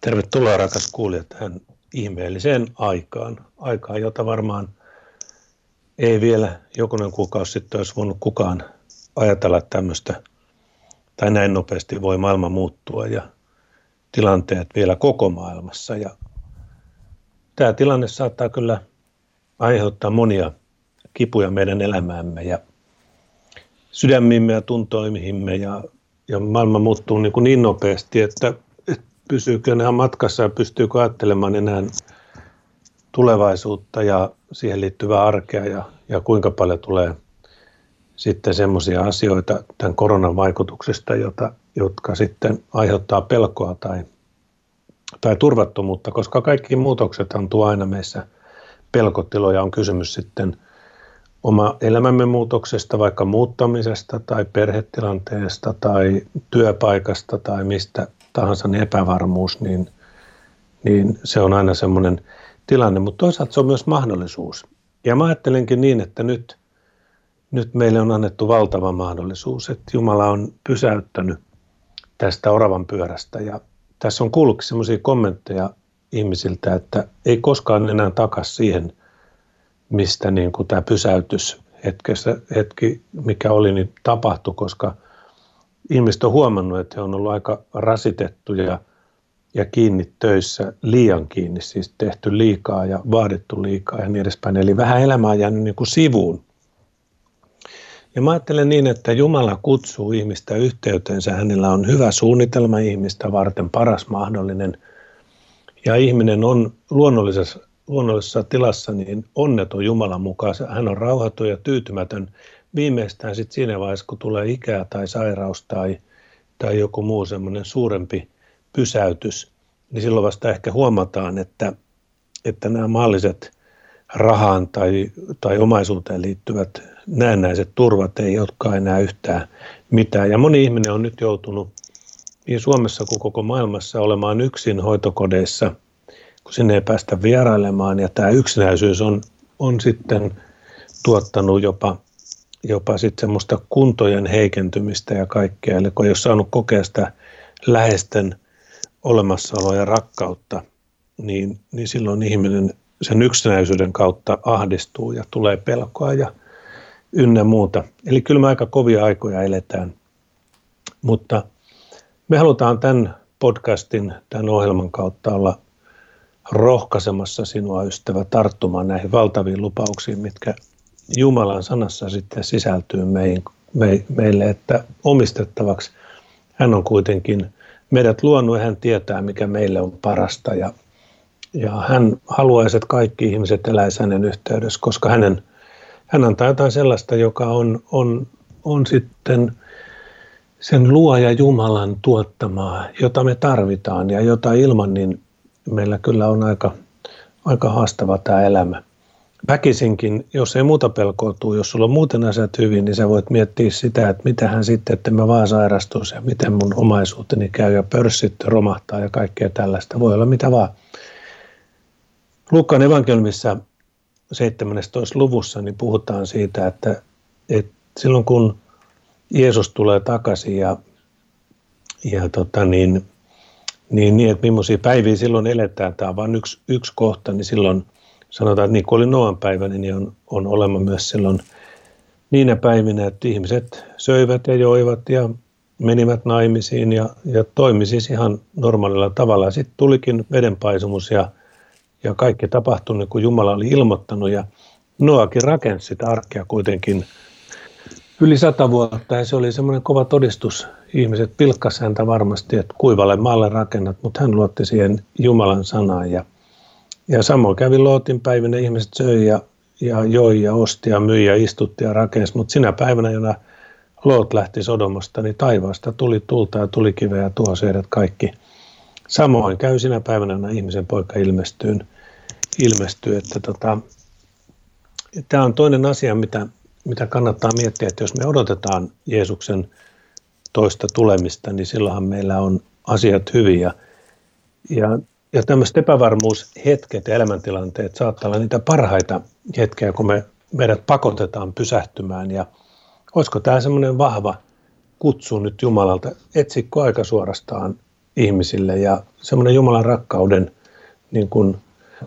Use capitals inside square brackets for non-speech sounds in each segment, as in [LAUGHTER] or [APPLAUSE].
Tervetuloa rakas kuulija tähän ihmeelliseen aikaan. Aikaan, jota varmaan ei vielä jokunen kuukausi sitten olisi voinut kukaan ajatella tämmöistä, tai näin nopeasti voi maailma muuttua ja tilanteet vielä koko maailmassa. Ja tämä tilanne saattaa kyllä aiheuttaa monia kipuja meidän elämäämme ja sydämimme ja tuntoimihimme ja, ja maailma muuttuu niin, kuin niin nopeasti, että pysyykö ne matkassa ja pystyykö ajattelemaan enää tulevaisuutta ja siihen liittyvää arkea ja, ja kuinka paljon tulee sitten semmoisia asioita tämän koronan vaikutuksesta, jota, jotka sitten aiheuttaa pelkoa tai, tai turvattomuutta, koska kaikki muutoksethan tuo aina meissä pelkotiloja. On kysymys sitten oma elämämme muutoksesta, vaikka muuttamisesta tai perhetilanteesta tai työpaikasta tai mistä tahansa niin epävarmuus, niin, niin se on aina semmoinen tilanne, mutta toisaalta se on myös mahdollisuus. Ja mä ajattelenkin niin, että nyt, nyt meille on annettu valtava mahdollisuus, että Jumala on pysäyttänyt tästä oravan pyörästä ja tässä on kuullut semmoisia kommentteja ihmisiltä, että ei koskaan enää takas siihen, mistä niin kuin tämä pysäytys hetkessä, hetki, mikä oli, niin tapahtui, koska ihmiset on huomannut, että he on ollut aika rasitettuja ja kiinni töissä, liian kiinni, siis tehty liikaa ja vaadittu liikaa ja niin edespäin. Eli vähän elämää on jäänyt niin kuin sivuun. Ja mä ajattelen niin, että Jumala kutsuu ihmistä yhteyteensä. Hänellä on hyvä suunnitelma ihmistä varten, paras mahdollinen. Ja ihminen on luonnollisessa, luonnollisessa tilassa niin onneton Jumalan mukaan. Hän on rauhaton ja tyytymätön viimeistään sitten siinä vaiheessa, kun tulee ikää tai sairaus tai, tai joku muu semmoinen suurempi pysäytys, niin silloin vasta ehkä huomataan, että, että nämä maalliset rahaan tai, tai omaisuuteen liittyvät näennäiset turvat ei olekaan enää yhtään mitään. Ja moni ihminen on nyt joutunut niin Suomessa kuin koko maailmassa olemaan yksin hoitokodeissa, kun sinne ei päästä vierailemaan. Ja tämä yksinäisyys on, on sitten tuottanut jopa jopa sitten semmoista kuntojen heikentymistä ja kaikkea. Eli kun ei ole saanut kokea sitä läheisten olemassaoloa ja rakkautta, niin, niin silloin ihminen sen yksinäisyyden kautta ahdistuu ja tulee pelkoa ja ynnä muuta. Eli kyllä me aika kovia aikoja eletään. Mutta me halutaan tämän podcastin, tämän ohjelman kautta olla rohkaisemassa sinua ystävä tarttumaan näihin valtaviin lupauksiin, mitkä Jumalan sanassa sitten sisältyy meihin, me, meille, että omistettavaksi hän on kuitenkin meidät luonut ja hän tietää, mikä meille on parasta. Ja, ja hän haluaisi, että kaikki ihmiset eläisivät hänen yhteydessä, koska hänen, hän antaa jotain sellaista, joka on, on, on sitten sen luoja Jumalan tuottamaa, jota me tarvitaan ja jota ilman, niin meillä kyllä on aika, aika haastava tämä elämä väkisinkin, jos ei muuta pelkoa tule, jos sulla on muuten asiat hyvin, niin sä voit miettiä sitä, että mitä hän sitten, että mä vaan sairastuisi ja miten mun omaisuuteni käy ja pörssit romahtaa ja kaikkea tällaista. Voi olla mitä vaan. Luukkaan evankeliumissa 17. luvussa niin puhutaan siitä, että, että silloin kun Jeesus tulee takaisin ja, ja tota niin, niin, niin, että millaisia päiviä silloin eletään, tämä on vain yksi, yksi kohta, niin silloin – sanotaan, että niin kuin oli Noan päivä, niin on, on olema myös silloin niinä päivinä, että ihmiset söivät ja joivat ja menivät naimisiin ja, ja toimi siis ihan normaalilla tavalla. Sitten tulikin vedenpaisumus ja, ja kaikki tapahtui niin kuin Jumala oli ilmoittanut ja Noakin rakensi sitä arkea kuitenkin yli sata vuotta ja se oli semmoinen kova todistus. Ihmiset pilkkasivat häntä varmasti, että kuivalle maalle rakennat, mutta hän luotti siihen Jumalan sanaan ja ja samoin kävi Lootin päivinä, ihmiset söi ja, ja joi ja osti ja myi ja istutti ja rakensi, mutta sinä päivänä, jona Loot lähti Sodomasta, niin taivaasta tuli tulta ja tuli kiveä ja tuhosi kaikki. Samoin käy sinä päivänä, jona ihmisen poika ilmestyy, ilmestyy että tota, tämä on toinen asia, mitä, mitä kannattaa miettiä, että jos me odotetaan Jeesuksen toista tulemista, niin silloinhan meillä on asiat hyviä. Ja ja tämmöiset epävarmuushetket ja elämäntilanteet saattaa olla niitä parhaita hetkiä, kun me, meidät pakotetaan pysähtymään. Ja olisiko tämä semmoinen vahva kutsu nyt Jumalalta, etsikko aika suorastaan ihmisille ja semmoinen Jumalan rakkauden niin kuin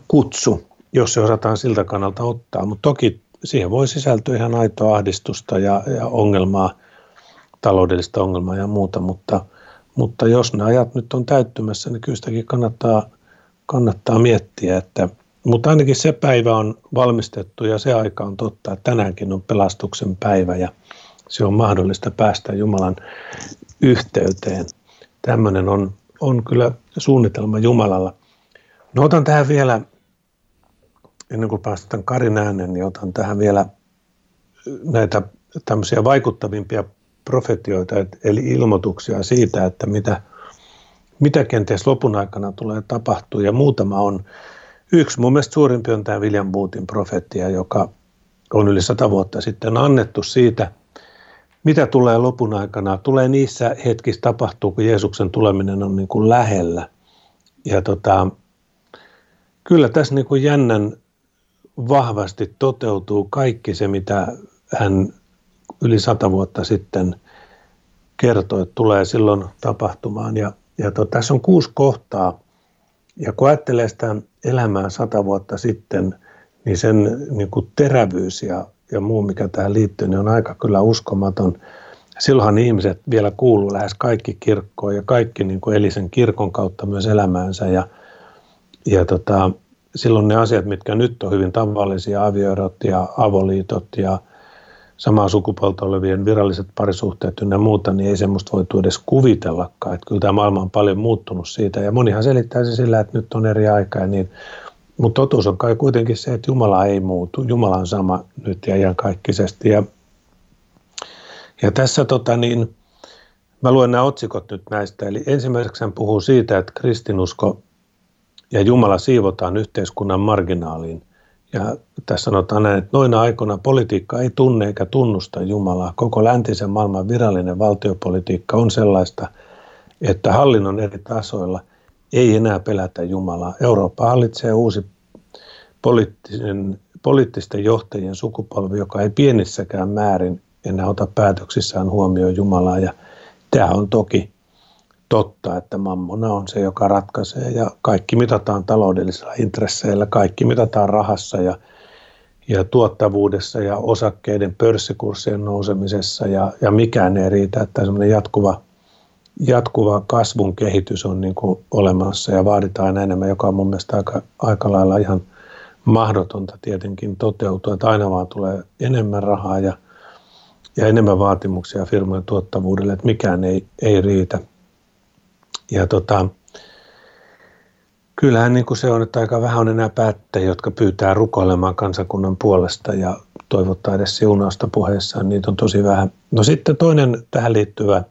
kutsu, jos se osataan siltä kannalta ottaa. Mutta toki siihen voi sisältyä ihan aitoa ahdistusta ja, ja ongelmaa, taloudellista ongelmaa ja muuta, mutta, mutta jos ne ajat nyt on täyttymässä, niin kyllä sitäkin kannattaa, kannattaa miettiä, että mutta ainakin se päivä on valmistettu ja se aika on totta, että tänäänkin on pelastuksen päivä ja se on mahdollista päästä Jumalan yhteyteen. Tämmöinen on, on kyllä suunnitelma Jumalalla. No otan tähän vielä, ennen kuin päästään Karin äänen, niin otan tähän vielä näitä tämmöisiä vaikuttavimpia profetioita, eli ilmoituksia siitä, että mitä, mitä kenties lopun aikana tulee tapahtua. Ja muutama on, yksi mun mielestä suurimpi on tämä William Bootin profetia, joka on yli sata vuotta sitten annettu siitä, mitä tulee lopun aikana. Tulee niissä hetkissä tapahtuu, kun Jeesuksen tuleminen on niin kuin lähellä. Ja tota, kyllä tässä niin kuin jännän vahvasti toteutuu kaikki se, mitä hän yli sata vuotta sitten kertoi, että tulee silloin tapahtumaan. Ja, ja to, tässä on kuusi kohtaa. Ja kun ajattelee sitä elämää sata vuotta sitten, niin sen niin kuin terävyys ja, ja muu, mikä tähän liittyy, niin on aika kyllä uskomaton. Silloinhan ihmiset vielä kuuluu lähes kaikki kirkkoon ja kaikki niin kuin eli sen kirkon kautta myös elämäänsä. Ja, ja tota, silloin ne asiat, mitkä nyt on hyvin tavallisia, avioerot ja avoliitot ja samaa sukupuolta olevien viralliset parisuhteet ynnä muuta, niin ei semmoista voitu edes kuvitellakaan. Että kyllä tämä maailma on paljon muuttunut siitä ja monihan selittää se sillä, että nyt on eri aika niin. Mutta totuus on kai kuitenkin se, että Jumala ei muutu. Jumala on sama nyt ja iankaikkisesti. Ja, ja tässä tota niin, mä luen nämä otsikot nyt näistä. Eli ensimmäiseksi hän puhuu siitä, että kristinusko ja Jumala siivotaan yhteiskunnan marginaaliin. Ja tässä sanotaan näin, että noina aikoina politiikka ei tunne eikä tunnusta Jumalaa. Koko läntisen maailman virallinen valtiopolitiikka on sellaista, että hallinnon eri tasoilla ei enää pelätä Jumalaa. Eurooppa hallitsee uusi poliittisen, poliittisten johtajien sukupolvi, joka ei pienissäkään määrin enää ota päätöksissään huomioon Jumalaa. Ja tämä on toki totta, että mammona on se, joka ratkaisee ja kaikki mitataan taloudellisilla intresseillä, kaikki mitataan rahassa ja, ja tuottavuudessa ja osakkeiden pörssikurssien nousemisessa ja, ja mikään ei riitä, että semmoinen jatkuva, jatkuva kasvun kehitys on niin kuin olemassa ja vaaditaan enemmän, joka on mun mielestä aika, aika lailla ihan mahdotonta tietenkin toteutua, että aina vaan tulee enemmän rahaa ja, ja enemmän vaatimuksia firmojen tuottavuudelle, että mikään ei, ei riitä – ja tota, kyllähän niin kuin se on, että aika vähän on enää päättäjiä, jotka pyytää rukoilemaan kansakunnan puolesta ja toivottaa edes siunausta puheessaan, niitä on tosi vähän. No sitten toinen tähän liittyvä,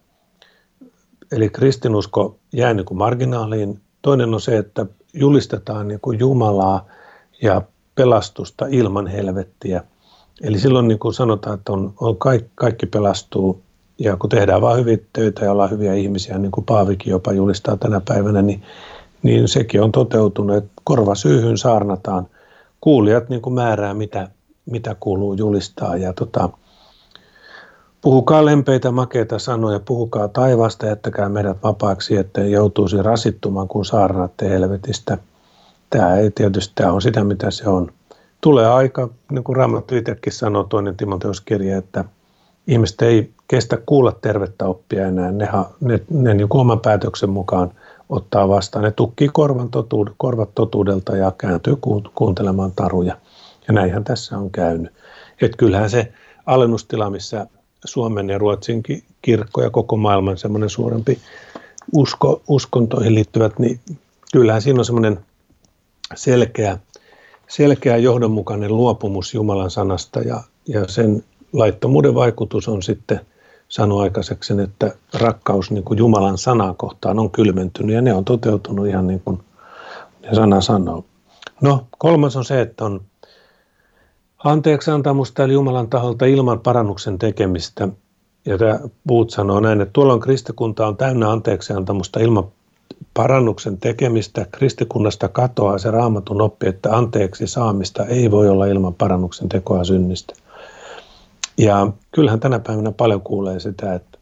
eli kristinusko jää niin kuin marginaaliin. Toinen on se, että julistetaan niin kuin Jumalaa ja pelastusta ilman helvettiä. Eli silloin niin kuin sanotaan, että on, on kaikki, kaikki pelastuu ja kun tehdään vain hyvin töitä ja ollaan hyviä ihmisiä, niin kuin Paavikin jopa julistaa tänä päivänä, niin, niin sekin on toteutunut, että korva syyhyn saarnataan. Kuulijat niin kuin määrää, mitä, mitä kuuluu julistaa. Ja tota, puhukaa lempeitä, makeita sanoja, puhukaa taivaasta, jättäkää meidät vapaaksi, että joutuisi rasittumaan, kun saarnaatte helvetistä. Tämä ei tietysti, tämä on sitä, mitä se on. Tulee aika, niin kuin Raamattu itsekin sanoo toinen Timoteuskirja, että ihmiset ei kestä kuulla tervettä oppia enää. Ne, ne, ne niin oman päätöksen mukaan ottaa vastaan. Ne tukkii korvan totuud, korvat totuudelta ja kääntyy kuuntelemaan taruja. Ja näinhän tässä on käynyt. Et kyllähän se alennustila, missä Suomen ja Ruotsin kirkko ja koko maailman semmoinen suurempi usko, uskontoihin liittyvät, niin kyllähän siinä on semmoinen selkeä, selkeä johdonmukainen luopumus Jumalan sanasta ja, ja sen laittomuuden vaikutus on sitten – sanoi aikaiseksi, että rakkaus niin kuin Jumalan sanaa kohtaan on kylmentynyt ja ne on toteutunut ihan niin kuin sana sanoo. No kolmas on se, että on anteeksi antamusta eli Jumalan taholta ilman parannuksen tekemistä. Ja tämä Puut sanoo näin, että tuolloin kristikunta on täynnä anteeksi antamusta ilman parannuksen tekemistä. Kristikunnasta katoaa se raamatun oppi, että anteeksi saamista ei voi olla ilman parannuksen tekoa synnistä. Ja kyllähän tänä päivänä paljon kuulee sitä, että,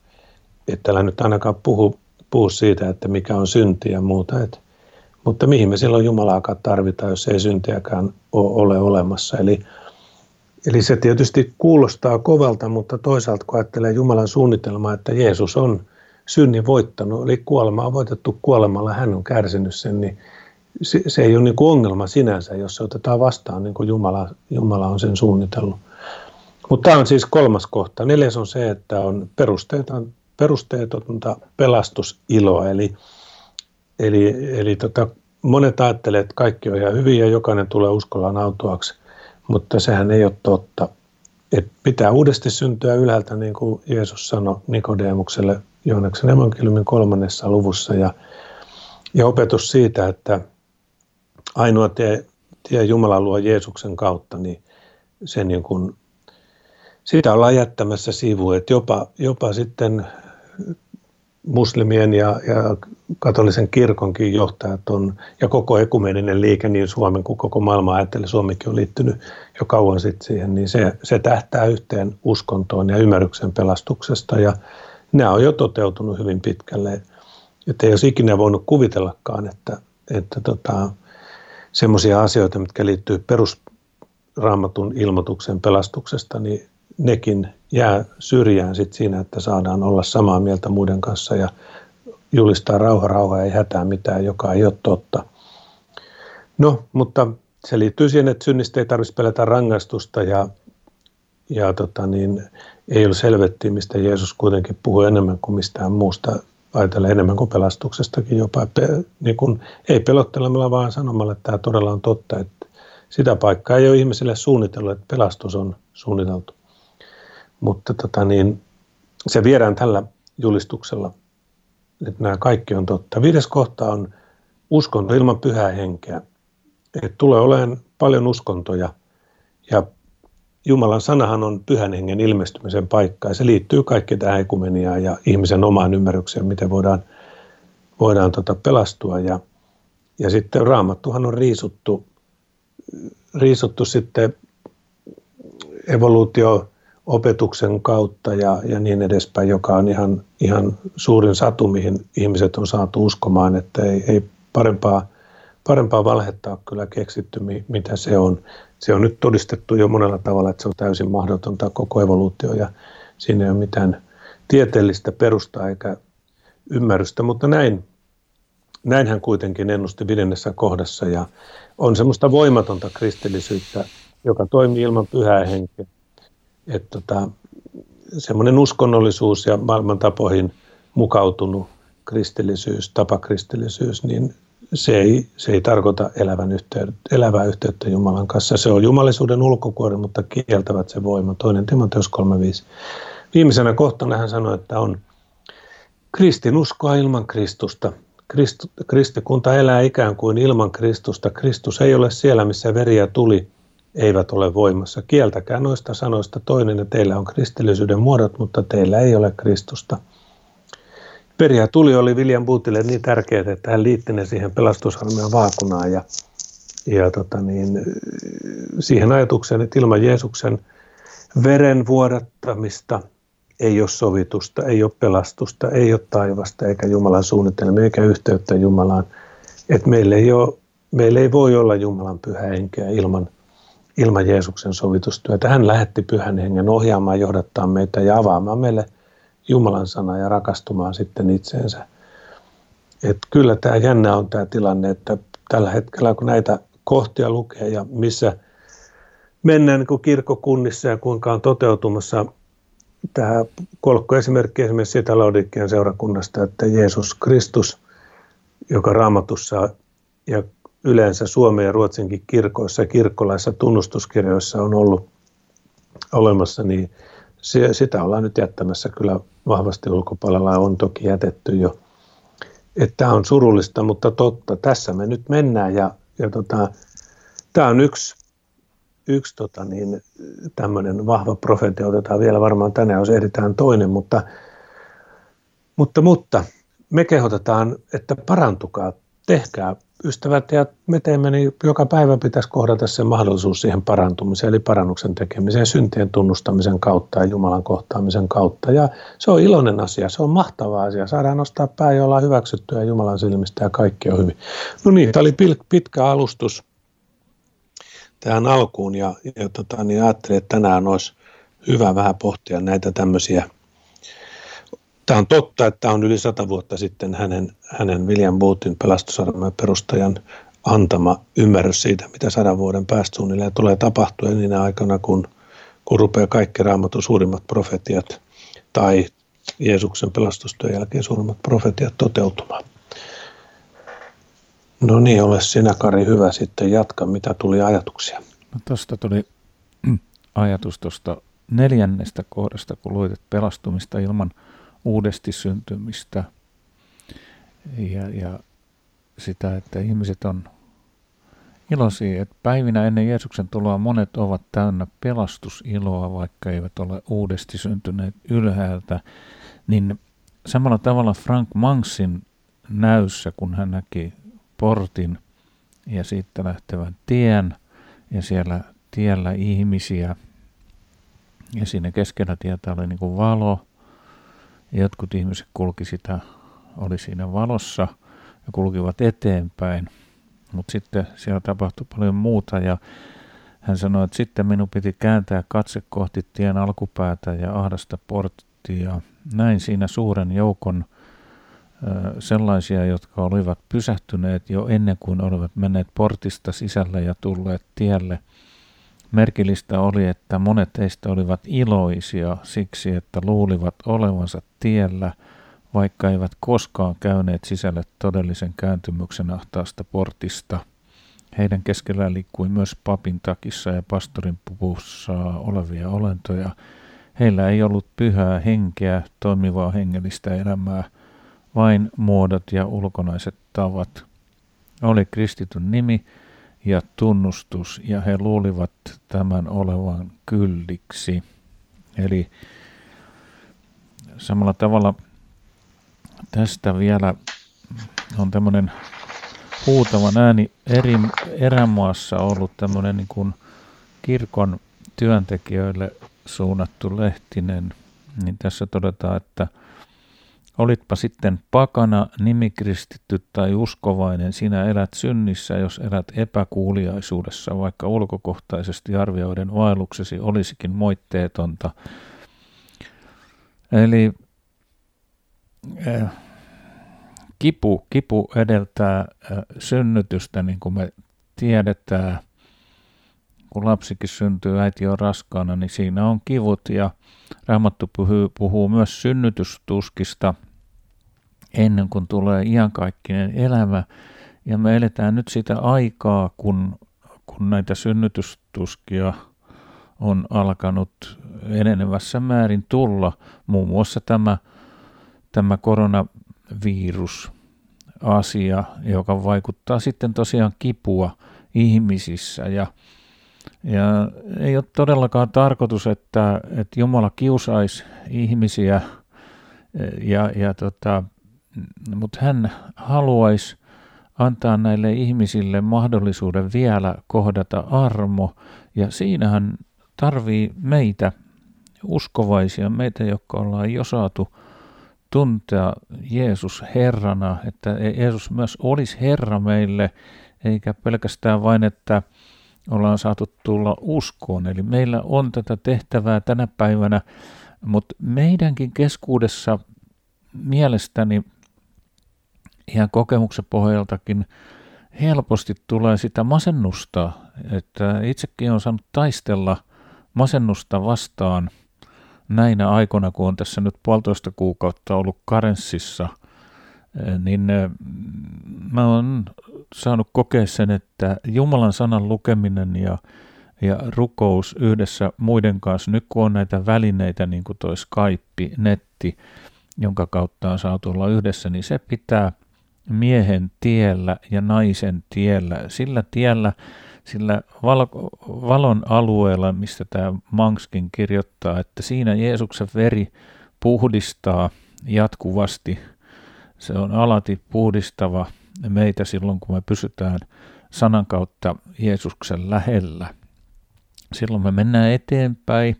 että älä nyt ainakaan puhu, puhu siitä, että mikä on synti ja muuta. Et, mutta mihin me silloin Jumalaakaan tarvitaan, jos ei syntiäkään ole olemassa. Eli, eli se tietysti kuulostaa kovalta, mutta toisaalta kun ajattelee Jumalan suunnitelmaa, että Jeesus on synnin voittanut, eli kuolema on voitettu kuolemalla, hän on kärsinyt sen, niin se, se ei ole niin ongelma sinänsä, jos se otetaan vastaan niin kuin Jumala, Jumala on sen suunnitellut. Mutta tämä on siis kolmas kohta. Neljäs on se, että on perusteeton, perusteetonta pelastusiloa. Eli, eli, eli tota, monet ajattelee, että kaikki on ihan hyvin ja jokainen tulee uskollaan autuaksi, mutta sehän ei ole totta. Et pitää uudesti syntyä ylhäältä, niin kuin Jeesus sanoi Nikodemukselle Joonaksen evankeliumin kolmannessa luvussa. Ja, ja opetus siitä, että ainoa tie, tie Jumalan luo Jeesuksen kautta, niin se niin kuin sitä ollaan jättämässä sivuun, että jopa, jopa sitten muslimien ja, ja katolisen kirkonkin johtajat on, ja koko ekumeninen liike niin Suomen kuin koko maailma ajattelee, Suomikin on liittynyt jo kauan sitten siihen, niin se, se tähtää yhteen uskontoon ja ymmärryksen pelastuksesta, ja nämä on jo toteutunut hyvin pitkälle. Että ei olisi ikinä voinut kuvitellakaan, että, että tota, semmoisia asioita, mitkä liittyy perusraamatun ilmoituksen pelastuksesta, niin nekin jää syrjään sit siinä, että saadaan olla samaa mieltä muiden kanssa ja julistaa rauha, rauha ei hätää mitään, joka ei ole totta. No, mutta se liittyy siihen, että synnistä ei tarvitsisi pelätä rangaistusta ja, ja tota niin, ei ole selvettiä, mistä Jeesus kuitenkin puhuu enemmän kuin mistään muusta, ajatella enemmän kuin pelastuksestakin jopa. Niin kun, ei pelottelemalla, vaan sanomalla, että tämä todella on totta. Että sitä paikkaa ei ole ihmisille suunnitellut, että pelastus on suunniteltu. Mutta tota niin, se viedään tällä julistuksella, että nämä kaikki on totta. Viides kohta on uskonto ilman pyhää henkeä. Että tulee olemaan paljon uskontoja ja Jumalan sanahan on pyhän hengen ilmestymisen paikka ja se liittyy kaikki tähän ekumeniaan ja ihmisen omaan ymmärrykseen, miten voidaan, voidaan tota pelastua. Ja, ja sitten raamattuhan on riisuttu, riisuttu sitten evoluutio opetuksen kautta ja, ja niin edespäin, joka on ihan, ihan suurin satu, mihin ihmiset on saatu uskomaan, että ei, ei parempaa, parempaa valhetta ole kyllä keksitty, mitä se on. Se on nyt todistettu jo monella tavalla, että se on täysin mahdotonta koko evoluutio ja siinä ei ole mitään tieteellistä perustaa eikä ymmärrystä, mutta näin, näin hän kuitenkin ennusti viidennessä kohdassa ja on semmoista voimatonta kristillisyyttä, joka toimii ilman pyhää henkeä että tota, semmoinen uskonnollisuus ja maailmantapoihin mukautunut kristillisyys, tapakristillisyys, niin se ei, se ei tarkoita elävän yhteyttä, elävää yhteyttä Jumalan kanssa. Se on jumalisuuden ulkokuori, mutta kieltävät se voima. Toinen Timoteus 3.5. Viimeisenä kohtana hän sanoi, että on kristinuskoa ilman Kristusta. Kristu, kristikunta elää ikään kuin ilman Kristusta. Kristus ei ole siellä, missä veriä tuli – eivät ole voimassa. Kieltäkää noista sanoista toinen, että teillä on kristillisyyden muodot, mutta teillä ei ole Kristusta. Peria tuli oli William Bootille niin tärkeää, että hän liitti ne siihen pelastusarmeijan vaakunaan ja, ja tota niin, siihen ajatukseen, että ilman Jeesuksen veren vuodattamista ei ole sovitusta, ei ole pelastusta, ei ole taivasta eikä Jumalan suunnitelmia eikä yhteyttä Jumalaan. Että meillä ei, ole, meillä ei voi olla Jumalan pyhä henkeä ilman ilman Jeesuksen sovitustyötä. Hän lähetti pyhän hengen ohjaamaan, johdattaa meitä ja avaamaan meille Jumalan sana ja rakastumaan sitten itseensä. Et kyllä tämä jännä on tämä tilanne, että tällä hetkellä kun näitä kohtia lukee ja missä mennään niin kirkkokunnissa ja kuinka on toteutumassa tämä kolkko esimerkki esimerkiksi siitä Laodikian seurakunnasta, että Jeesus Kristus, joka raamatussa ja yleensä Suomen ja Ruotsinkin kirkoissa ja kirkkolaissa tunnustuskirjoissa on ollut olemassa, niin se, sitä ollaan nyt jättämässä kyllä vahvasti ulkopuolella on toki jätetty jo. Että on surullista, mutta totta. Tässä me nyt mennään ja, ja tota, tämä on yksi, yksi tota niin, tämmöinen vahva profeetia. Otetaan vielä varmaan tänään, jos ehditään toinen, mutta, mutta, mutta me kehotetaan, että parantukaa, tehkää ystävät ja me teemme, niin joka päivä pitäisi kohdata se mahdollisuus siihen parantumiseen, eli parannuksen tekemiseen, syntien tunnustamisen kautta ja Jumalan kohtaamisen kautta. Ja se on iloinen asia, se on mahtava asia. Saadaan nostaa pää ja olla hyväksyttyä Jumalan silmistä ja kaikki on hyvin. No niin, tämä oli pitkä alustus tähän alkuun ja, ja tota, niin ajattelin, että tänään olisi hyvä vähän pohtia näitä tämmöisiä Tämä on totta, että on yli sata vuotta sitten hänen, hänen William Bootin pelastusarmeijan perustajan antama ymmärrys siitä, mitä sadan vuoden päästä suunnilleen tulee tapahtua niinä aikana, kun, kun rupeaa kaikki raamatun suurimmat profetiat tai Jeesuksen pelastustyön jälkeen suurimmat profetiat toteutumaan. No niin, ole sinä Kari hyvä sitten jatka, mitä tuli ajatuksia. No tuosta tuli [CLEARS THROAT] ajatus tuosta neljännestä kohdasta, kun luit pelastumista ilman – uudesti syntymistä ja, ja sitä, että ihmiset on iloisia, että päivinä ennen Jeesuksen tuloa monet ovat täynnä pelastusiloa, vaikka eivät ole uudesti syntyneet ylhäältä, niin samalla tavalla Frank Manksin näyssä, kun hän näki portin ja siitä lähtevän tien ja siellä tiellä ihmisiä ja siinä keskellä tietä oli niin kuin valo Jotkut ihmiset kulki sitä, oli siinä valossa ja kulkivat eteenpäin, mutta sitten siellä tapahtui paljon muuta ja hän sanoi, että sitten minun piti kääntää katse kohti tien alkupäätä ja ahdasta porttia. Näin siinä suuren joukon sellaisia, jotka olivat pysähtyneet jo ennen kuin olivat menneet portista sisälle ja tulleet tielle – Merkillistä oli, että monet heistä olivat iloisia siksi, että luulivat olevansa tiellä, vaikka eivät koskaan käyneet sisälle todellisen kääntymyksen ahtaasta portista. Heidän keskellään liikkui myös papin takissa ja pastorin puvussa olevia olentoja. Heillä ei ollut pyhää henkeä, toimivaa hengellistä elämää, vain muodot ja ulkonaiset tavat. Oli kristityn nimi, ja tunnustus, ja he luulivat tämän olevan kylliksi. Eli samalla tavalla tästä vielä on tämmöinen huutavan ääni eri erämaassa ollut tämmöinen niin kuin kirkon työntekijöille suunnattu lehtinen, niin tässä todetaan, että – Olitpa sitten pakana, nimikristitty tai uskovainen, sinä elät synnissä, jos elät epäkuuliaisuudessa, vaikka ulkokohtaisesti arvioiden vaelluksesi olisikin moitteetonta. Eli äh, kipu, kipu edeltää äh, synnytystä, niin kuin me tiedetään. Kun lapsikin syntyy, äiti on raskaana, niin siinä on kivut ja Raamattu puhuu, puhuu myös synnytystuskista ennen kuin tulee iankaikkinen elämä. Ja me eletään nyt sitä aikaa, kun, kun näitä synnytystuskia on alkanut enenevässä määrin tulla. Muun muassa tämä, tämä koronavirus asia, joka vaikuttaa sitten tosiaan kipua ihmisissä ja ja ei ole todellakaan tarkoitus, että, että Jumala kiusaisi ihmisiä, ja, ja tota, mutta hän haluaisi antaa näille ihmisille mahdollisuuden vielä kohdata armo, ja siinähän tarvii meitä, uskovaisia, meitä, jotka ollaan jo saatu tuntea Jeesus Herrana, että Jeesus myös olisi Herra meille, eikä pelkästään vain, että ollaan saatu tulla uskoon. Eli meillä on tätä tehtävää tänä päivänä, mutta meidänkin keskuudessa mielestäni ihan kokemuksen pohjaltakin helposti tulee sitä masennusta, että itsekin on saanut taistella masennusta vastaan näinä aikoina, kun on tässä nyt puolitoista kuukautta ollut karenssissa, niin mä oon saanut kokea sen, että Jumalan sanan lukeminen ja, ja rukous yhdessä muiden kanssa, nyt kun on näitä välineitä, niin kuin toi Skype, netti, jonka kautta on saatu olla yhdessä, niin se pitää miehen tiellä ja naisen tiellä, sillä tiellä, sillä val- valon alueella, mistä tämä Mankskin kirjoittaa, että siinä Jeesuksen veri puhdistaa jatkuvasti. Se on alati puhdistava meitä silloin, kun me pysytään sanan kautta Jeesuksen lähellä. Silloin me mennään eteenpäin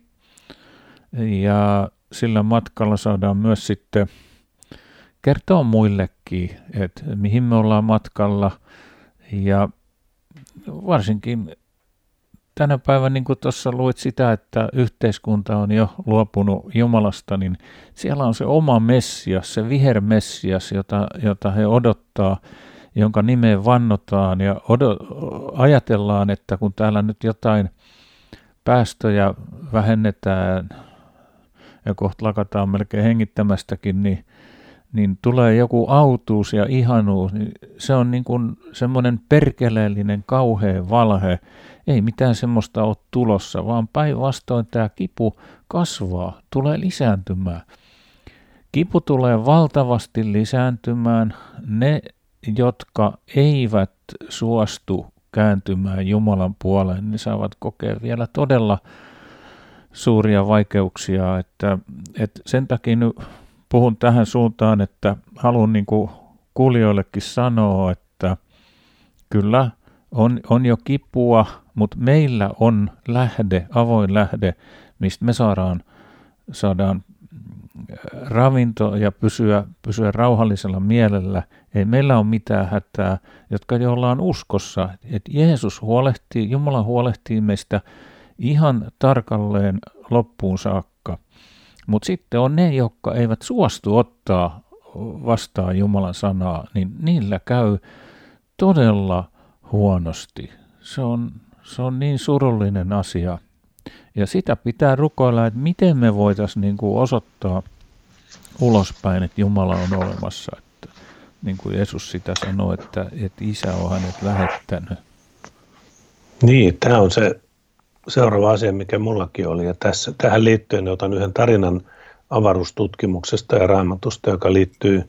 ja sillä matkalla saadaan myös sitten kertoa muillekin, että mihin me ollaan matkalla. Ja varsinkin tänä päivänä, niin kuin tuossa luit sitä, että yhteiskunta on jo luopunut Jumalasta, niin siellä on se oma Messias, se vihermessias, jota, jota he odottaa, jonka nimeen vannotaan. Ja odot, ajatellaan, että kun täällä nyt jotain päästöjä vähennetään ja kohta lakataan melkein hengittämästäkin, niin niin tulee joku autuus ja ihanuus, niin se on niin kuin semmoinen perkeleellinen kauhea valhe. Ei mitään semmoista ole tulossa, vaan päinvastoin tämä kipu kasvaa, tulee lisääntymään. Kipu tulee valtavasti lisääntymään. Ne, jotka eivät suostu kääntymään Jumalan puoleen, ne saavat kokea vielä todella suuria vaikeuksia. Että, että sen takia nyt puhun tähän suuntaan, että haluan niin kuin kuulijoillekin sanoa, että kyllä on, on jo kipua, mutta meillä on lähde, avoin lähde, mistä me saadaan, saadaan äh, ravinto ja pysyä, pysyä rauhallisella mielellä. Ei meillä ole mitään hätää, jotka jo ollaan uskossa, että Jeesus huolehtii, Jumala huolehtii meistä ihan tarkalleen loppuun saakka. Mutta sitten on ne, jotka eivät suostu ottaa vastaan Jumalan sanaa, niin niillä käy todella huonosti. Se on, se on niin surullinen asia. Ja sitä pitää rukoilla, että miten me voitaisiin niin kuin osoittaa ulospäin, että Jumala on olemassa. Että, niin kuin Jeesus sitä sanoi, että, että isä on hänet lähettänyt. Niin, tämä on se seuraava asia, mikä mullakin oli. Ja tässä, tähän liittyen otan yhden tarinan avaruustutkimuksesta ja raamatusta, joka liittyy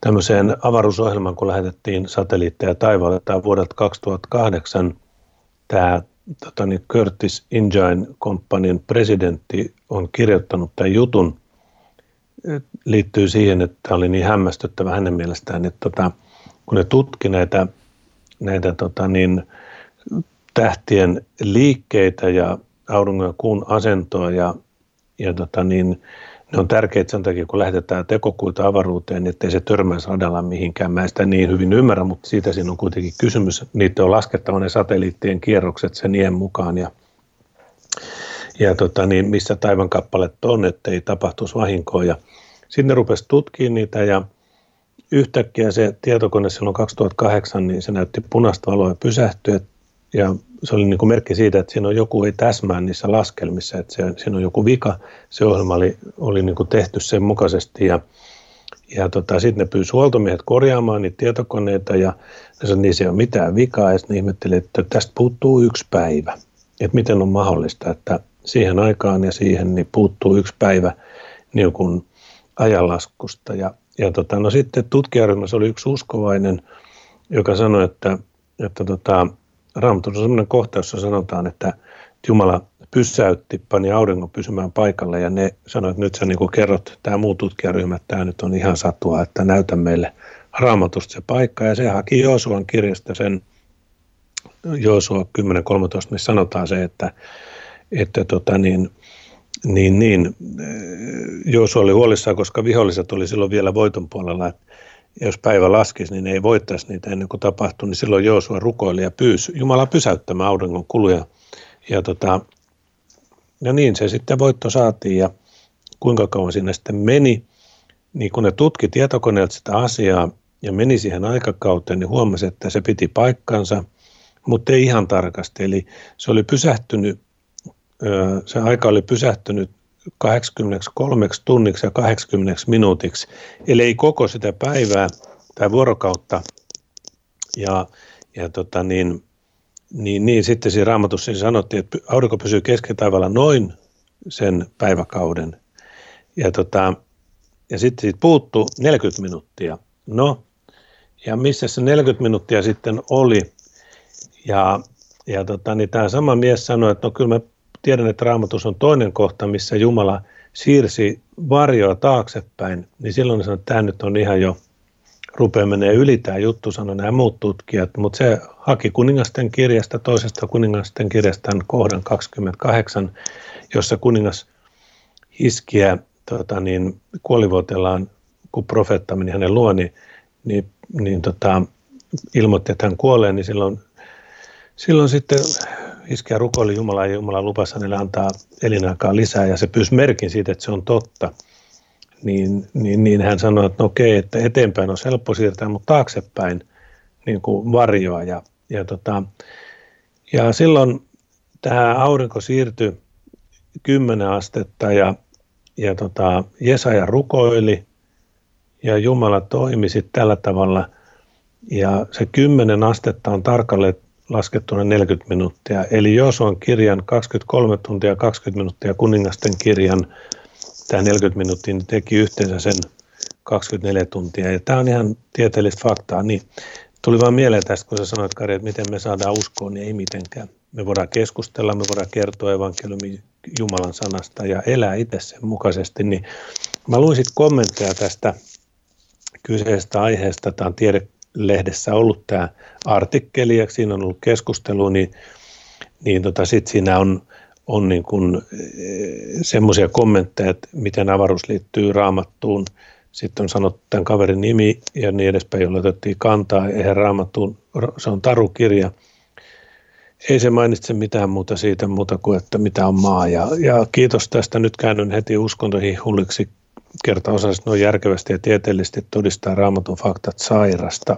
tämmöiseen avaruusohjelmaan, kun lähetettiin satelliitteja taivaalle. Tämä vuodelta 2008 tämä tota niin, Curtis Engine Companyn presidentti on kirjoittanut tämän jutun. Liittyy siihen, että tämä oli niin hämmästyttävä hänen mielestään, että tota, kun ne tutki näitä, näitä tota niin, tähtien liikkeitä ja auringon ja kuun asentoa ja, ja tota niin, ne on tärkeitä sen takia, kun lähetetään tekokuita avaruuteen, niin ettei se törmäisi radalla mihinkään. Mä en sitä niin hyvin ymmärrä, mutta siitä siinä on kuitenkin kysymys. Niitä on laskettava ne satelliittien kierrokset sen ien mukaan ja, ja tota niin, missä taivankappalet on, ettei tapahtuisi vahinkoa. Ja sinne rupesi tutkimaan niitä ja yhtäkkiä se tietokone silloin 2008, niin se näytti punaista valoa ja pysähtyi, ja se oli niin kuin merkki siitä, että siinä on joku ei täsmää niissä laskelmissa, että se, siinä on joku vika. Se ohjelma oli, oli niin kuin tehty sen mukaisesti ja, ja tota, sitten ne pyysi huoltomiehet korjaamaan niitä tietokoneita ja ne sanoi, se ei ole mitään vikaa ja sitten ihmetteli, että tästä puuttuu yksi päivä. Että miten on mahdollista, että siihen aikaan ja siihen niin puuttuu yksi päivä niin kuin ajanlaskusta. Ja, ja tota, no sitten tutkijaryhmässä oli yksi uskovainen, joka sanoi, että, että tota, Raamatussa on sellainen kohta, jossa sanotaan, että Jumala pysäytti, pani auringon pysymään paikalle ja ne sanoivat, että nyt sä niin kerrot, tämä muu tutkijaryhmä, tämä nyt on ihan satua, että näytä meille raamatusta se paikka. Ja se haki Joosuan kirjasta sen Joosua 10.13, missä sanotaan se, että, että tota niin, niin, niin, Joosua oli huolissaan, koska viholliset oli silloin vielä voiton puolella, että ja jos päivä laskisi, niin ei voittaisi niitä ennen kuin tapahtui, niin silloin Joosua rukoili ja pyysi Jumala pysäyttämään auringon kuluja. Ja, tota, ja niin se sitten voitto saatiin ja kuinka kauan sinne sitten meni, niin kun ne tutki tietokoneelta sitä asiaa ja meni siihen aikakauteen, niin huomasi, että se piti paikkansa, mutta ei ihan tarkasti. Eli se oli pysähtynyt, se aika oli pysähtynyt 83 tunniksi ja 80 minuutiksi, eli ei koko sitä päivää tai vuorokautta. Ja, ja tota niin, niin, niin, sitten siinä raamatussa sanottiin, että aurinko pysyy keskitaivaalla noin sen päiväkauden. Ja, tota, ja sitten siitä puuttuu 40 minuuttia. No, ja missä se 40 minuuttia sitten oli? Ja, ja tota, niin tämä sama mies sanoi, että no kyllä mä tiedän, että raamatus on toinen kohta, missä Jumala siirsi varjoa taaksepäin, niin silloin sanoin, että tämä nyt on ihan jo rupeaa menee yli tämä juttu, sanoi nämä muut tutkijat, mutta se haki kuningasten kirjasta, toisesta kuningasten kirjasta kohdan 28, jossa kuningas Hiskiä tota, niin, kuolivuotellaan, kun profeetta meni hänen luo, niin, niin, niin tota, ilmoitti, että hän kuolee, niin silloin, silloin sitten Hiskiä rukoili Jumalaa ja Jumala lupasi hänelle antaa elinaikaa lisää ja se pyysi merkin siitä, että se on totta. Niin, niin, niin hän sanoi, että no okei, että eteenpäin on helppo siirtää, mutta taaksepäin niin kuin varjoa. Ja, ja, tota, ja silloin tämä aurinko siirtyi 10 astetta ja ja tota, Jesaja rukoili ja Jumala toimi sitten tällä tavalla. Ja se 10 astetta on tarkalleen laskettuna 40 minuuttia. Eli jos on kirjan 23 tuntia 20 minuuttia kuningasten kirjan, tämä 40 minuuttia niin teki yhteensä sen 24 tuntia. Ja tämä on ihan tieteellistä faktaa. Niin, tuli vain mieleen tästä, kun sä sanoit, Kari, että miten me saadaan uskoa, niin ei mitenkään. Me voidaan keskustella, me voidaan kertoa evankeliumi Jumalan sanasta ja elää itse sen mukaisesti, niin mä luin sitten kommentteja tästä kyseisestä aiheesta. Tämä on tiedelehdessä ollut tämä artikkeli ja siinä on ollut keskustelu, niin, niin tota, sitten siinä on, on niin kuin, eh, semmoisia kommentteja, että miten avaruus liittyy raamattuun. Sitten on sanottu tämän kaverin nimi ja niin edespäin, jolle otettiin kantaa. Eihän raamattuun, se on tarukirja – ei se mainitse mitään muuta siitä muuta kuin, että mitä on maa. Ja, ja kiitos tästä. Nyt käännyn heti uskontoihin hulliksi kerta osaisit noin järkevästi ja tieteellisesti todistaa raamatun faktat sairasta,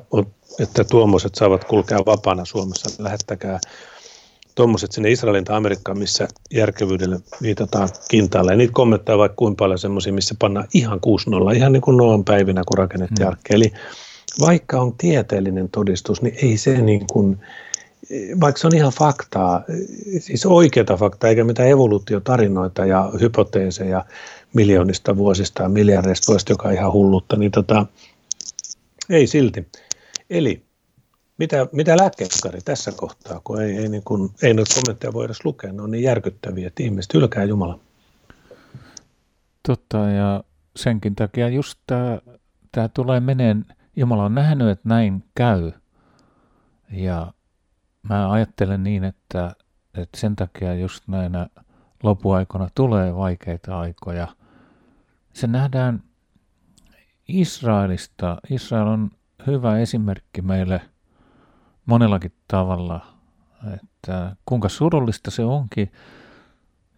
että tuommoiset saavat kulkea vapaana Suomessa. Lähettäkää tuommoiset sinne Israelin tai Amerikkaan, missä järkevyydelle viitataan kintaalle. Ja niitä kommentteja vaikka kuinka paljon semmoisia, missä pannaan ihan 6-0, ihan niin kuin Noon päivinä, kun rakennettiin mm. arkki. Eli vaikka on tieteellinen todistus, niin ei se niin kuin, vaikka se on ihan faktaa, siis oikeata faktaa, eikä mitään evoluutiotarinoita ja hypoteeseja miljoonista vuosista ja miljardeista vuosista, joka on ihan hullutta, niin tota, ei silti. Eli mitä, mitä lääkkeenkari tässä kohtaa, kun ei, ei, niin kun, ei noita kommentteja voi edes lukea, ne on niin järkyttäviä, että ihmiset hylkää Jumala. Totta, ja senkin takia just tämä tulee meneen, Jumala on nähnyt, että näin käy, ja mä ajattelen niin, että, että sen takia just näinä lopuaikoina tulee vaikeita aikoja. Se nähdään Israelista. Israel on hyvä esimerkki meille monellakin tavalla, että kuinka surullista se onkin,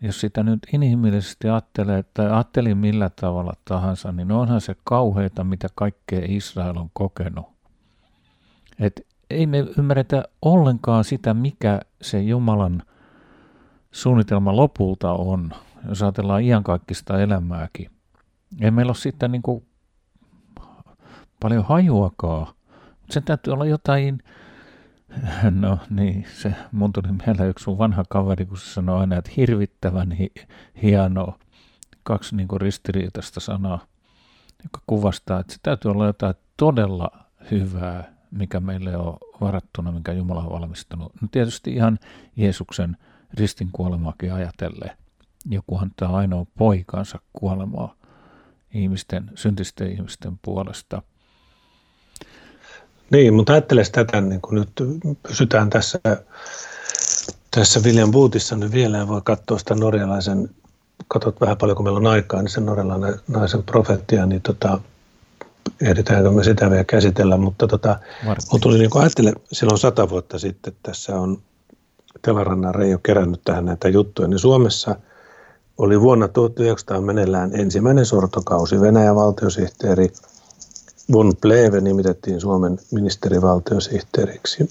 jos sitä nyt inhimillisesti ajattelee, tai ajatteli millä tavalla tahansa, niin onhan se kauheita, mitä kaikkea Israel on kokenut. Et ei me ymmärretä ollenkaan sitä, mikä se Jumalan suunnitelma lopulta on, jos ajatellaan iankaikkista elämääkin. Ei meillä ole sitä niin kuin paljon hajuakaan. Sen täytyy olla jotain, [LAUGHS] no niin, se mun tuli mieleen yksi sun vanha kaveri, kun se sanoi aina, että hirvittävän hi- hienoa. Kaksi niin kuin ristiriitaista sanaa, joka kuvastaa, että se täytyy olla jotain todella hyvää mikä meille on varattuna, mikä Jumala on valmistanut. No tietysti ihan Jeesuksen ristin kuolemaakin ajatellen. Joku antaa ainoa poikansa kuolemaa ihmisten, syntisten ihmisten puolesta. Niin, mutta ajattele tätä, niin kun nyt pysytään tässä, tässä William Bootissa nyt vielä ja voi katsoa sitä norjalaisen, katsot vähän paljon kun meillä on aikaa, niin sen norjalaisen profettia, niin tota, ehditäänkö me sitä vielä käsitellä, mutta tota, mun tuli niin ajattele, silloin sata vuotta sitten tässä on Telarannan Reijo kerännyt tähän näitä juttuja, niin Suomessa oli vuonna 1900 meneillään ensimmäinen sortokausi. Venäjän valtiosihteeri von Pleve nimitettiin Suomen ministerivaltiosihteeriksi.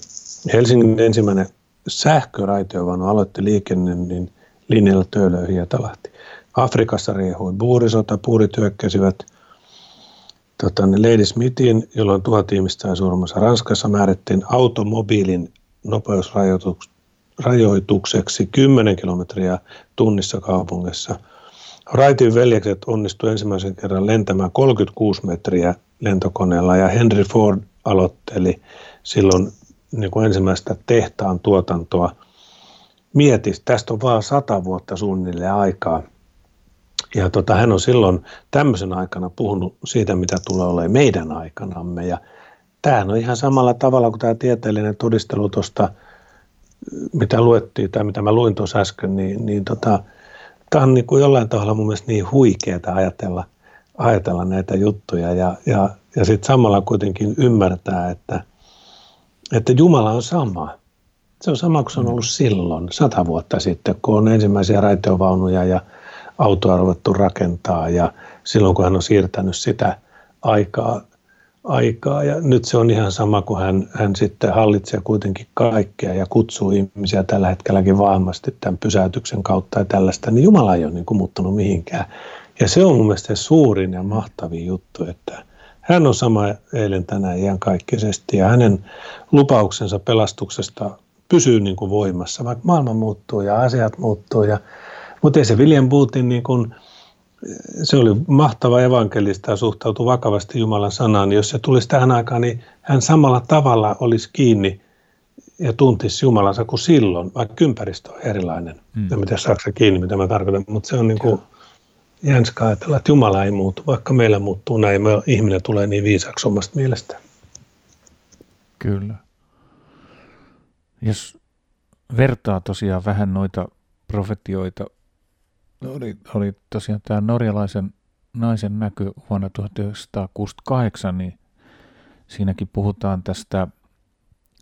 Helsingin ensimmäinen sähköraitiovaunu aloitti liikenne niin linjalla Töölö ja Talahti. Afrikassa riehui buurisota, puurit hyökkäsivät – tota, Lady Smithin, jolloin tuhat ihmistä on surmassa Ranskassa, määrittiin automobiilin nopeusrajoitukseksi 10 kilometriä tunnissa kaupungissa. Raitin veljekset onnistuivat ensimmäisen kerran lentämään 36 metriä lentokoneella ja Henry Ford aloitteli silloin niin kuin ensimmäistä tehtaan tuotantoa. Mieti, tästä on vain sata vuotta suunnilleen aikaa – ja tota, hän on silloin tämmöisen aikana puhunut siitä, mitä tulee olemaan meidän aikanamme. Ja tämähän on ihan samalla tavalla kuin tämä tieteellinen todistelu tuosta, mitä luettiin tai mitä mä luin tuossa äsken, niin, niin tota, tämä on niin kuin jollain tavalla mun mielestä niin huikeaa ajatella, ajatella näitä juttuja ja, ja, ja sitten samalla kuitenkin ymmärtää, että, että Jumala on sama. Se on sama kuin se on ollut silloin, sata vuotta sitten, kun on ensimmäisiä raitiovaunuja ja autoa ruvettu rakentaa ja silloin kun hän on siirtänyt sitä aikaa, aikaa ja nyt se on ihan sama kuin hän, hän sitten hallitsee kuitenkin kaikkea ja kutsuu ihmisiä tällä hetkelläkin vahvasti tämän pysäytyksen kautta ja tällaista, niin Jumala ei ole niin kuin muuttunut mihinkään. Ja se on mun mielestä suurin ja mahtavin juttu, että hän on sama eilen tänään ihan kaikkisesti ja hänen lupauksensa pelastuksesta pysyy niin kuin voimassa, vaikka maailma muuttuu ja asiat muuttuu. Ja, mutta ei se William Bootin, niin kuin, se oli mahtava evankelista ja suhtautui vakavasti Jumalan sanaan. Jos se tulisi tähän aikaan, niin hän samalla tavalla olisi kiinni ja tuntisi Jumalansa kuin silloin, vaikka ympäristö on erilainen. Hmm. En tiedä, saako kiinni, mitä mä tarkoitan, mutta se on niin kuin jänskä ajatella, että Jumala ei muutu, vaikka meillä muuttuu näin, me, ihminen tulee niin viisaaksi omasta mielestä. Kyllä. Jos vertaa tosiaan vähän noita profetioita, oli, oli tosiaan tämä norjalaisen naisen näky vuonna 1968, niin siinäkin puhutaan tästä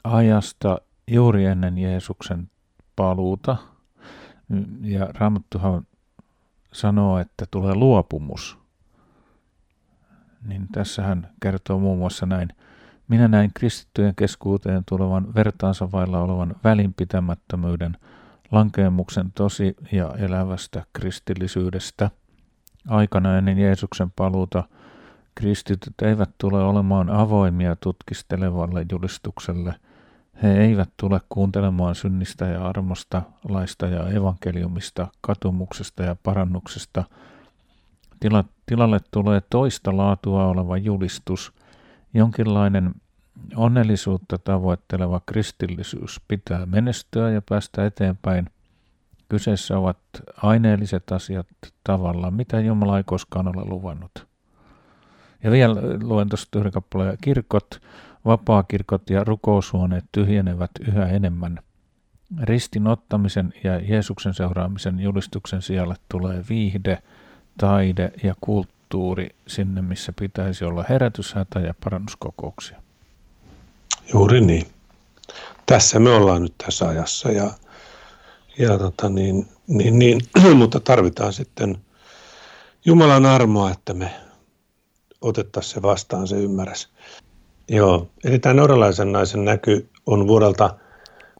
ajasta juuri ennen Jeesuksen paluuta. Ja Raamattuhan sanoo, että tulee luopumus. Niin tässä hän kertoo muun muassa näin. Minä näin kristittyjen keskuuteen tulevan vertaansa vailla olevan välinpitämättömyyden, lankeemuksen tosi ja elävästä kristillisyydestä. Aikana ennen Jeesuksen paluuta kristityt eivät tule olemaan avoimia tutkistelevalle julistukselle. He eivät tule kuuntelemaan synnistä ja armosta, laista ja evankeliumista, katumuksesta ja parannuksesta. Tila, tilalle tulee toista laatua oleva julistus – Jonkinlainen onnellisuutta tavoitteleva kristillisyys pitää menestyä ja päästä eteenpäin. Kyseessä ovat aineelliset asiat tavalla, mitä Jumala ei koskaan ole luvannut. Ja vielä luen tuosta yhden kappaleen. Kirkot, vapaakirkot ja rukoushuoneet tyhjenevät yhä enemmän. Ristin ottamisen ja Jeesuksen seuraamisen julistuksen sijalle tulee viihde, taide ja kulttuuri sinne, missä pitäisi olla herätyshätä ja parannuskokouksia. Juuri niin. Tässä me ollaan nyt tässä ajassa ja, ja tota niin, niin, niin, [CLEARS THROAT] mutta tarvitaan sitten Jumalan armoa, että me otettaisiin se vastaan se ymmärrys. Joo, eli tämä norjalaisen naisen näky on vuodelta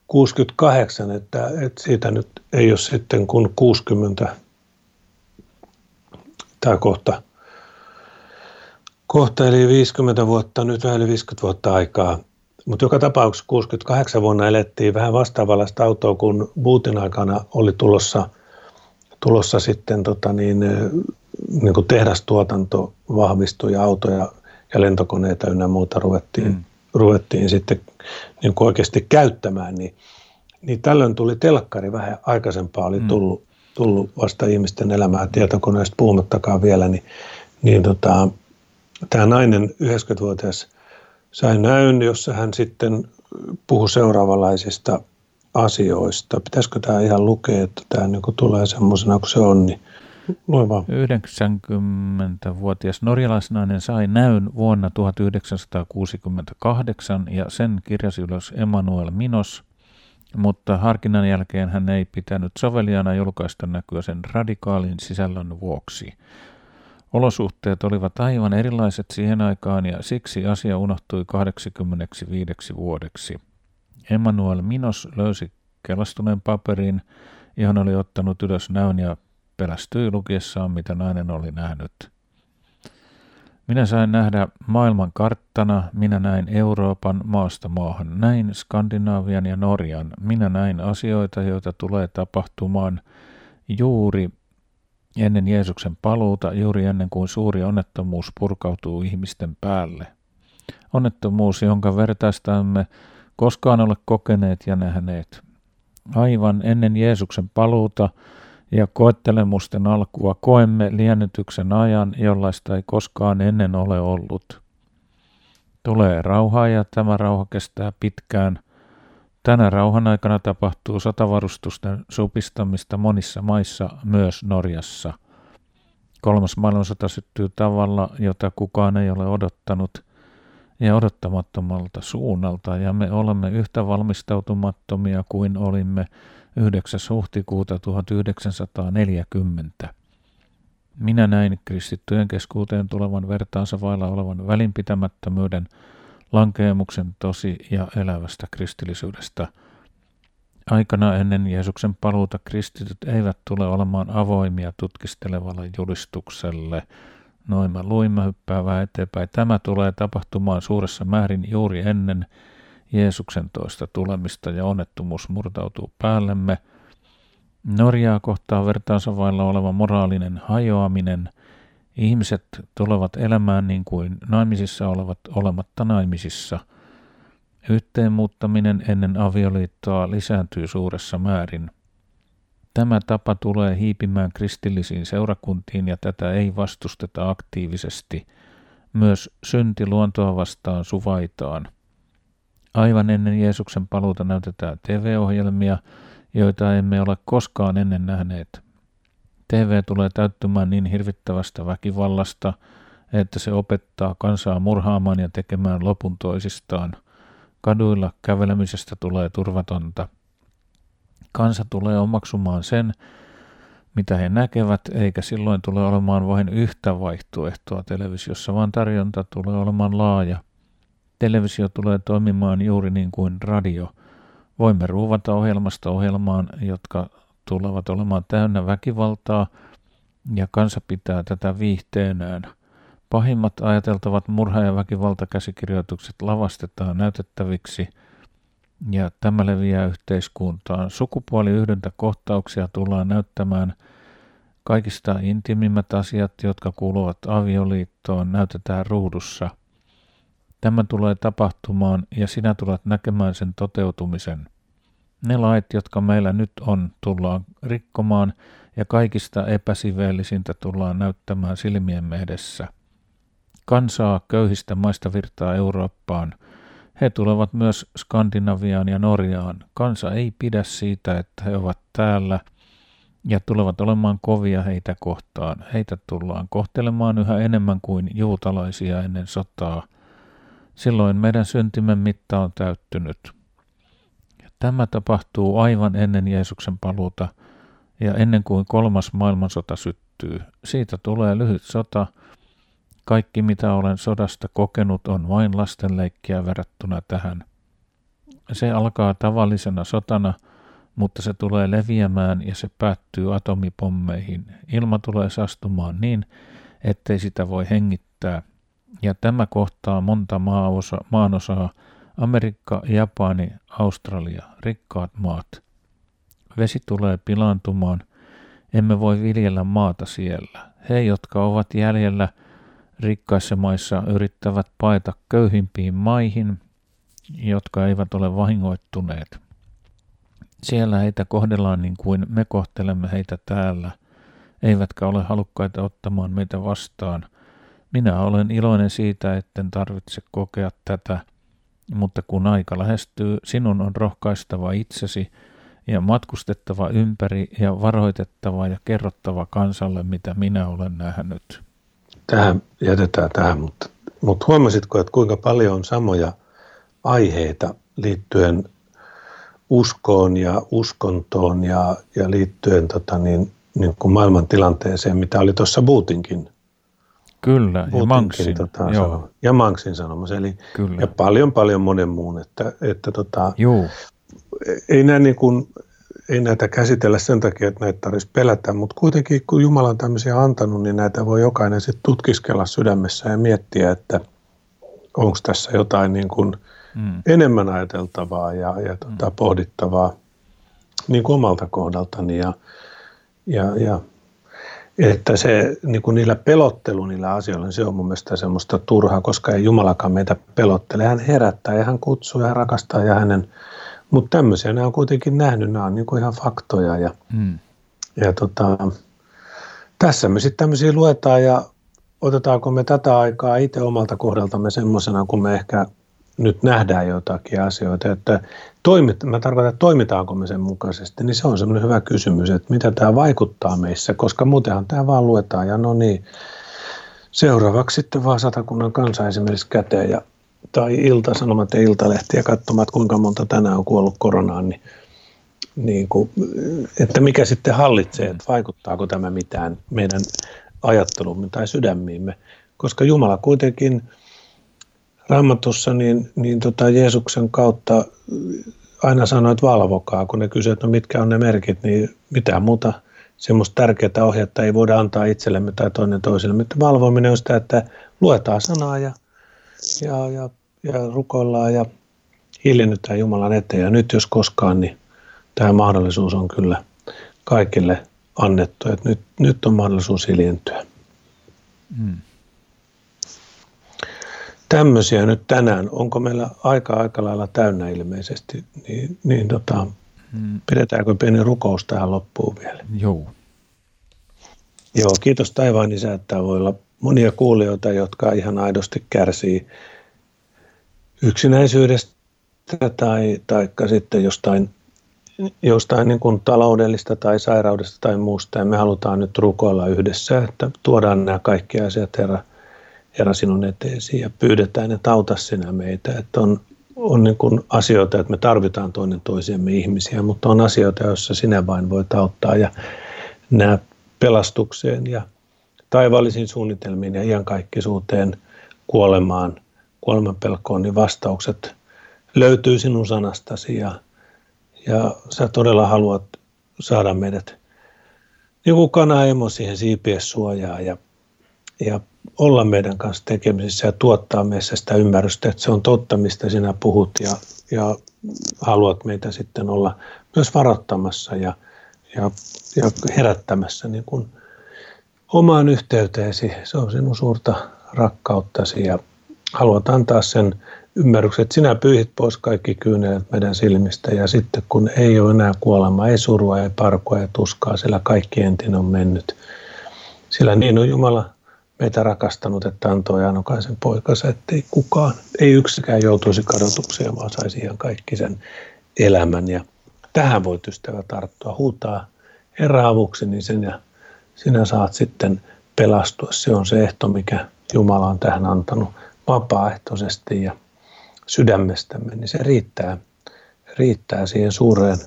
68, että, että siitä nyt ei ole sitten kuin 60 tämä kohta kohta eli 50 vuotta, nyt vähän yli 50 vuotta aikaa. Mutta joka tapauksessa 68 vuonna elettiin vähän vastaavallaista autoa, kun Bootin aikana oli tulossa, tulossa sitten tota niin, niin kuin tehdastuotanto vahvistui ja autoja ja lentokoneita ynnä muuta ruvettiin, mm. ruvettiin sitten niin kuin oikeasti käyttämään, niin, niin tällöin tuli telkkari vähän aikaisempaa, oli mm. tullut, tullut vasta ihmisten elämää tietokoneesta puhumattakaan vielä, niin, niin tota, tämä nainen, 90-vuotias, sai näyn, jossa hän sitten puhui seuraavanlaisista asioista. Pitäisikö tämä ihan lukea, että tämä niin tulee semmoisena kuin se on, niin vaan. 90-vuotias norjalaisnainen sai näyn vuonna 1968 ja sen kirjasi ylös Emanuel Minos, mutta harkinnan jälkeen hän ei pitänyt soveliana julkaista näkyä sen radikaalin sisällön vuoksi. Olosuhteet olivat aivan erilaiset siihen aikaan ja siksi asia unohtui 85 vuodeksi. Emmanuel Minos löysi kelastuneen paperin, johon oli ottanut ylös näyn ja pelästyi lukiessaan, mitä nainen oli nähnyt. Minä sain nähdä maailman karttana, minä näin Euroopan maasta maahan, näin Skandinaavian ja Norjan, minä näin asioita, joita tulee tapahtumaan juuri ennen Jeesuksen paluuta, juuri ennen kuin suuri onnettomuus purkautuu ihmisten päälle. Onnettomuus, jonka vertaistamme koskaan ole kokeneet ja nähneet. Aivan ennen Jeesuksen paluuta ja koettelemusten alkua koemme liennytyksen ajan, jollaista ei koskaan ennen ole ollut. Tulee rauhaa ja tämä rauha kestää pitkään. Tänä rauhan aikana tapahtuu sotavarustusten supistamista monissa maissa, myös Norjassa. Kolmas maailmansota syttyy tavalla, jota kukaan ei ole odottanut ja odottamattomalta suunnalta, ja me olemme yhtä valmistautumattomia kuin olimme 9. huhtikuuta 1940. Minä näin kristittyjen keskuuteen tulevan vertaansa vailla olevan välinpitämättömyyden, lankeemuksen tosi ja elävästä kristillisyydestä. Aikana ennen Jeesuksen paluuta kristityt eivät tule olemaan avoimia tutkistelevalle julistukselle. Noin mä luin, hyppäävää eteenpäin. Tämä tulee tapahtumaan suuressa määrin juuri ennen Jeesuksen toista tulemista ja onnettomuus murtautuu päällemme – Norjaa kohtaa vertaansa vailla oleva moraalinen hajoaminen. Ihmiset tulevat elämään niin kuin naimisissa olevat olematta naimisissa. Yhteenmuuttaminen ennen avioliittoa lisääntyy suuressa määrin. Tämä tapa tulee hiipimään kristillisiin seurakuntiin ja tätä ei vastusteta aktiivisesti. Myös synti luontoa vastaan suvaitaan. Aivan ennen Jeesuksen paluuta näytetään TV-ohjelmia, joita emme ole koskaan ennen nähneet. TV tulee täyttymään niin hirvittävästä väkivallasta, että se opettaa kansaa murhaamaan ja tekemään lopun toisistaan. Kaduilla kävelemisestä tulee turvatonta. Kansa tulee omaksumaan sen, mitä he näkevät, eikä silloin tule olemaan vain yhtä vaihtoehtoa televisiossa, vaan tarjonta tulee olemaan laaja. Televisio tulee toimimaan juuri niin kuin radio – Voimme ruuvata ohjelmasta ohjelmaan, jotka tulevat olemaan täynnä väkivaltaa, ja kansa pitää tätä viihteenään. Pahimmat ajateltavat murha- ja väkivaltakäsikirjoitukset lavastetaan näytettäviksi, ja tämä leviää yhteiskuntaan. kohtauksia tullaan näyttämään. Kaikista intimimmät asiat, jotka kuuluvat avioliittoon, näytetään ruudussa – Tämä tulee tapahtumaan ja sinä tulet näkemään sen toteutumisen. Ne lait, jotka meillä nyt on, tullaan rikkomaan ja kaikista epäsiveellisintä tullaan näyttämään silmien edessä. Kansaa köyhistä maista virtaa Eurooppaan. He tulevat myös Skandinaviaan ja Norjaan. Kansa ei pidä siitä, että he ovat täällä ja tulevat olemaan kovia heitä kohtaan. Heitä tullaan kohtelemaan yhä enemmän kuin juutalaisia ennen sotaa – Silloin meidän syntimme mitta on täyttynyt. Tämä tapahtuu aivan ennen Jeesuksen paluuta ja ennen kuin kolmas maailmansota syttyy. Siitä tulee lyhyt sota. Kaikki mitä olen sodasta kokenut on vain lastenleikkiä verrattuna tähän. Se alkaa tavallisena sotana, mutta se tulee leviämään ja se päättyy atomipommeihin. Ilma tulee sastumaan niin, ettei sitä voi hengittää – ja tämä kohtaa monta maaosa, maanosaa, Amerikka, Japani, Australia, rikkaat maat. Vesi tulee pilaantumaan, emme voi viljellä maata siellä. He, jotka ovat jäljellä rikkaissa maissa, yrittävät paeta köyhimpiin maihin, jotka eivät ole vahingoittuneet. Siellä heitä kohdellaan niin kuin me kohtelemme heitä täällä, eivätkä ole halukkaita ottamaan meitä vastaan – minä olen iloinen siitä, etten tarvitse kokea tätä, mutta kun aika lähestyy, sinun on rohkaistava itsesi ja matkustettava ympäri ja varoitettava ja kerrottava kansalle, mitä minä olen nähnyt. Tähän jätetään tähän, mutta, mutta huomasitko, että kuinka paljon on samoja aiheita liittyen uskoon ja uskontoon ja, ja liittyen tota niin, niin kuin maailman tilanteeseen, mitä oli tuossa Bootinkin Kyllä, ja Manksin. Tota, joo. Ja Manksin sanomas, eli Kyllä. ja paljon paljon monen muun, että, että tota, Joo. ei, näin niin kuin, ei näitä käsitellä sen takia, että näitä tarvitsisi pelätä, mutta kuitenkin kun Jumala on tämmöisiä antanut, niin näitä voi jokainen sitten tutkiskella sydämessä ja miettiä, että onko tässä jotain niin kuin mm. enemmän ajateltavaa ja, ja tota, mm. pohdittavaa niin kuin omalta kohdaltani ja, ja, ja että se niin kuin niillä pelottelu niillä asioilla, niin se on mun mielestä semmoista turhaa, koska ei Jumalakaan meitä pelottele. Hän herättää ja hän kutsuu ja rakastaa ja hänen, mutta tämmöisiä nämä on kuitenkin nähnyt, nämä on niin kuin ihan faktoja ja, mm. ja tota, tässä me sitten tämmöisiä luetaan ja otetaanko me tätä aikaa itse omalta kohdaltamme semmoisena, kun me ehkä nyt nähdään jotakin asioita, että toimit, mä tarkoitan, että toimitaanko me sen mukaisesti, niin se on semmoinen hyvä kysymys, että mitä tämä vaikuttaa meissä, koska muutenhan tämä vaan luetaan ja no niin, seuraavaksi sitten vaan satakunnan kansa esimerkiksi käteen ja, tai ilta-sanomat ja iltalehtiä katsomaan, että kuinka monta tänään on kuollut koronaan, niin, niin kuin, että mikä sitten hallitsee, että vaikuttaako tämä mitään meidän ajattelumme tai sydämiimme, koska Jumala kuitenkin – Raamatussa niin, niin tota Jeesuksen kautta aina sanoit valvokaa, kun ne kysyvät, no mitkä on ne merkit, niin mitään muuta semmoista tärkeää ohjetta ei voida antaa itsellemme tai toinen toiselle. Mutta valvominen on sitä, että luetaan sanaa ja, ja, ja, ja rukoillaan ja hiljennytään Jumalan eteen. Ja nyt jos koskaan, niin tämä mahdollisuus on kyllä kaikille annettu. Että nyt, nyt on mahdollisuus hiljentyä. Hmm tämmöisiä nyt tänään. Onko meillä aika aika lailla täynnä ilmeisesti, niin, niin tota, hmm. pidetäänkö pieni rukous tähän loppuun vielä? Joo. Joo, kiitos taivaan isä, että voi olla monia kuulijoita, jotka ihan aidosti kärsii yksinäisyydestä tai taikka sitten jostain, jostain niin kuin taloudellista tai sairaudesta tai muusta. Ja me halutaan nyt rukoilla yhdessä, että tuodaan nämä kaikki asiat Herra Herra sinun eteesi ja pyydetään, että auta sinä meitä. Että on, on niin kuin asioita, että me tarvitaan toinen toisiamme ihmisiä, mutta on asioita, joissa sinä vain voit auttaa ja nämä pelastukseen ja taivaallisiin suunnitelmiin ja iankaikkisuuteen kuolemaan, kuoleman pelkoon, niin vastaukset löytyy sinun sanastasi ja, ja sä todella haluat saada meidät niin kuin kana emo siihen siipies suojaa ja, ja olla meidän kanssa tekemisissä ja tuottaa meissä sitä ymmärrystä, että se on totta, mistä sinä puhut ja, ja haluat meitä sitten olla myös varoittamassa ja, ja, ja herättämässä niin kuin omaan yhteyteesi. Se on sinun suurta rakkauttasi ja haluat antaa sen ymmärryksen, että sinä pyyhit pois kaikki kyynelet meidän silmistä ja sitten kun ei ole enää kuolema, ei surua, ei parkua ja tuskaa, sillä kaikki entinen on mennyt. Sillä niin on Jumala meitä rakastanut, että antoi ainokaisen poikansa, ettei kukaan, ei yksikään joutuisi kadotukseen, vaan saisi ihan kaikki sen elämän. Ja tähän voit ystävä tarttua, huutaa Herra avuksi, niin sen ja sinä saat sitten pelastua. Se on se ehto, mikä Jumala on tähän antanut vapaaehtoisesti ja sydämestämme, niin se riittää, riittää siihen suureen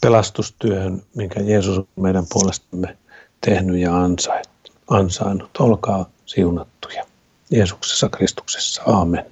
pelastustyöhön, minkä Jeesus on meidän puolestamme tehnyt ja ansainnut ansainnut. Olkaa siunattuja. Jeesuksessa Kristuksessa. Aamen.